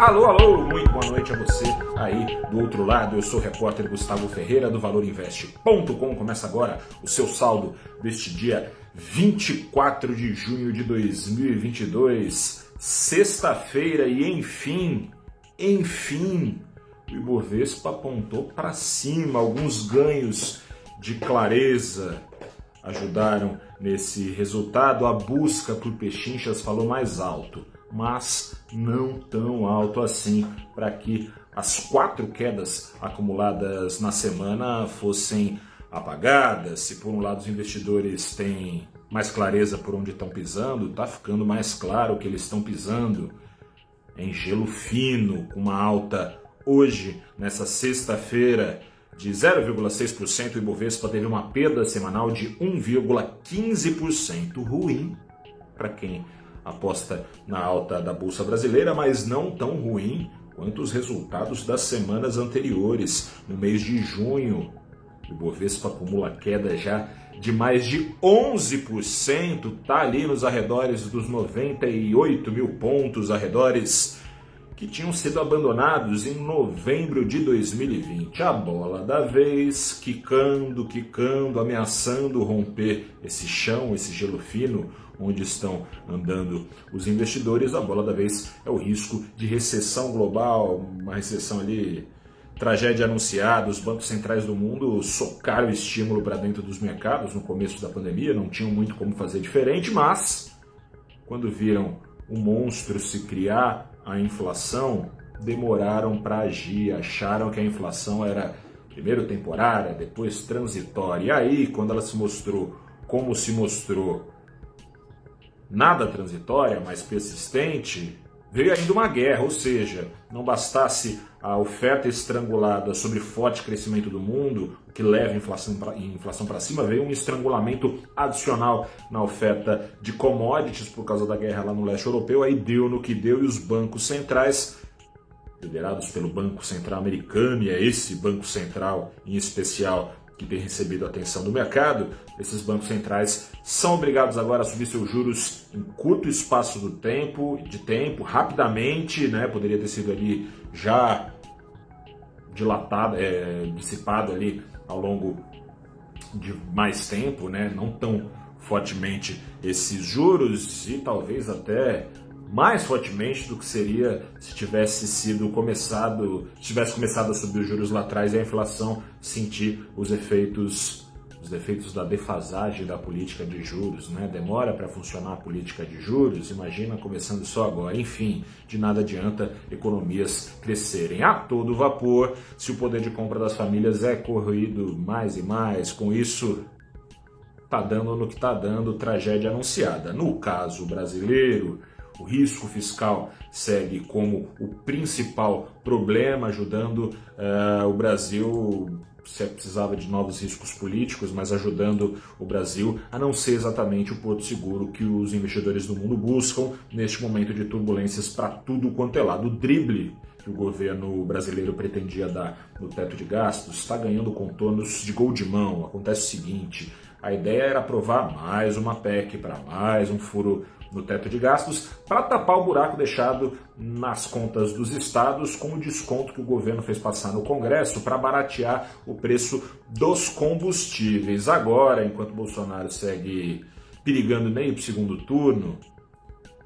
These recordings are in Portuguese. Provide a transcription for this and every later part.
Alô, alô, muito boa noite a você aí do outro lado. Eu sou o repórter Gustavo Ferreira do ValorInvest.com. Começa agora o seu saldo deste dia 24 de junho de 2022, sexta-feira e enfim, enfim, o Ibovespa apontou para cima. Alguns ganhos de clareza ajudaram nesse resultado. A busca por pechinchas falou mais alto mas não tão alto assim para que as quatro quedas acumuladas na semana fossem apagadas. Se por um lado os investidores têm mais clareza por onde estão pisando, está ficando mais claro que eles estão pisando em gelo fino, com uma alta hoje, nessa sexta-feira, de 0,6%. O Ibovespa teve uma perda semanal de 1,15%, ruim para quem aposta na alta da Bolsa Brasileira, mas não tão ruim quanto os resultados das semanas anteriores. No mês de junho, o Bovespa acumula queda já de mais de 11%, está ali nos arredores dos 98 mil pontos, arredores que tinham sido abandonados em novembro de 2020. A bola da vez, quicando, quicando, ameaçando romper esse chão, esse gelo fino onde estão andando os investidores, a bola da vez é o risco de recessão global, uma recessão ali, tragédia anunciada. Os bancos centrais do mundo socaram o estímulo para dentro dos mercados no começo da pandemia, não tinham muito como fazer diferente, mas quando viram o monstro se criar, a inflação, demoraram para agir, acharam que a inflação era primeiro temporária, depois transitória. E aí, quando ela se mostrou como se mostrou nada transitória, mas persistente, veio ainda uma guerra, ou seja, não bastasse a oferta estrangulada sobre forte crescimento do mundo, que leva a inflação para cima, veio um estrangulamento adicional na oferta de commodities por causa da guerra lá no leste europeu, aí deu no que deu e os bancos centrais liderados pelo Banco Central Americano, e é esse Banco Central em especial que tem recebido atenção do mercado, esses bancos centrais são obrigados agora a subir seus juros em curto espaço do tempo, de tempo, rapidamente, né? Poderia ter sido ali já dilatado, é, dissipado ali ao longo de mais tempo, né? Não tão fortemente esses juros e talvez até mais fortemente do que seria se tivesse sido começado, se tivesse começado a subir os juros lá atrás e a inflação sentir os efeitos os efeitos da defasagem da política de juros, né? Demora para funcionar a política de juros, imagina começando só agora. Enfim, de nada adianta economias crescerem a todo vapor se o poder de compra das famílias é corroído mais e mais. Com isso, tá dando no que tá dando, tragédia anunciada. No caso brasileiro, o risco fiscal segue como o principal problema, ajudando uh, o Brasil se precisava de novos riscos políticos, mas ajudando o Brasil a não ser exatamente o porto seguro que os investidores do mundo buscam neste momento de turbulências para tudo quanto é lado. O drible que o governo brasileiro pretendia dar no teto de gastos está ganhando contornos de gol de mão. Acontece o seguinte: a ideia era aprovar mais uma PEC para mais um furo no teto de gastos para tapar o buraco deixado nas contas dos estados com o desconto que o governo fez passar no Congresso para baratear o preço dos combustíveis. Agora, enquanto Bolsonaro segue perigando meio para o segundo turno,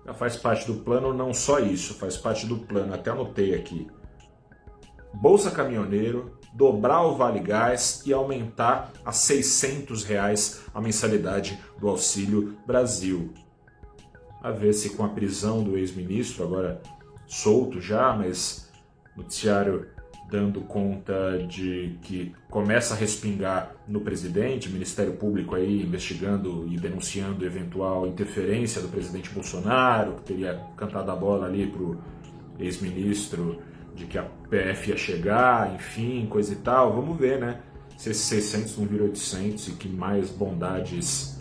já faz parte do plano não só isso, faz parte do plano, até anotei aqui. Bolsa Caminhoneiro, dobrar o Vale Gás e aumentar a 600 reais a mensalidade do Auxílio Brasil. A ver se com a prisão do ex-ministro, agora solto já, mas noticiário dando conta de que começa a respingar no presidente, Ministério Público aí investigando e denunciando eventual interferência do presidente Bolsonaro, que teria cantado a bola ali pro ex-ministro de que a PF ia chegar, enfim, coisa e tal. Vamos ver, né? Se esses 600 não viram 800 e que mais bondades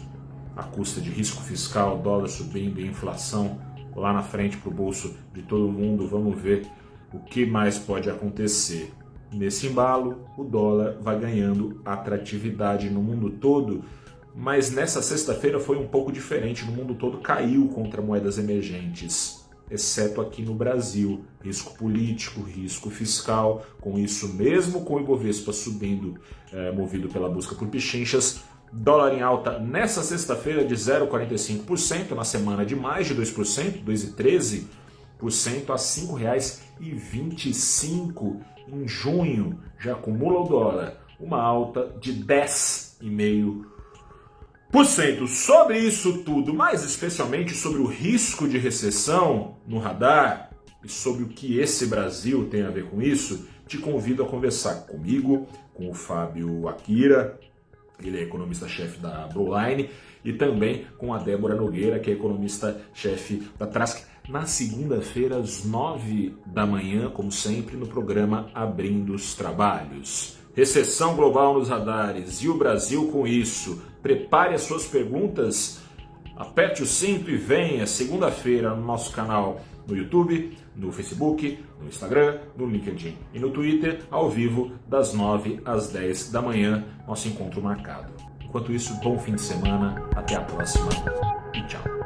à custa de risco fiscal, dólar subindo e inflação lá na frente para o bolso de todo mundo. Vamos ver o que mais pode acontecer. Nesse embalo, o dólar vai ganhando atratividade no mundo todo, mas nessa sexta-feira foi um pouco diferente. No mundo todo caiu contra moedas emergentes. Exceto aqui no Brasil. Risco político, risco fiscal. Com isso, mesmo com o Ibovespa subindo, é, movido pela busca por pichinchas, dólar em alta nessa sexta-feira de 0,45%, na semana de mais de 2%, 2,13% a R$ 5,25 em junho. Já acumula o dólar uma alta de 10,5%. Sobre isso tudo, mais especialmente sobre o risco de recessão no radar e sobre o que esse Brasil tem a ver com isso, te convido a conversar comigo, com o Fábio Akira, ele é economista-chefe da Broline, e também com a Débora Nogueira, que é economista-chefe da Trask, na segunda-feira, às nove da manhã, como sempre, no programa Abrindo os Trabalhos. Recessão global nos radares e o Brasil com isso. Prepare as suas perguntas, aperte o cinto e venha segunda-feira no nosso canal no YouTube, no Facebook, no Instagram, no LinkedIn e no Twitter, ao vivo, das 9 às 10 da manhã, nosso encontro marcado. Enquanto isso, bom fim de semana, até a próxima e tchau.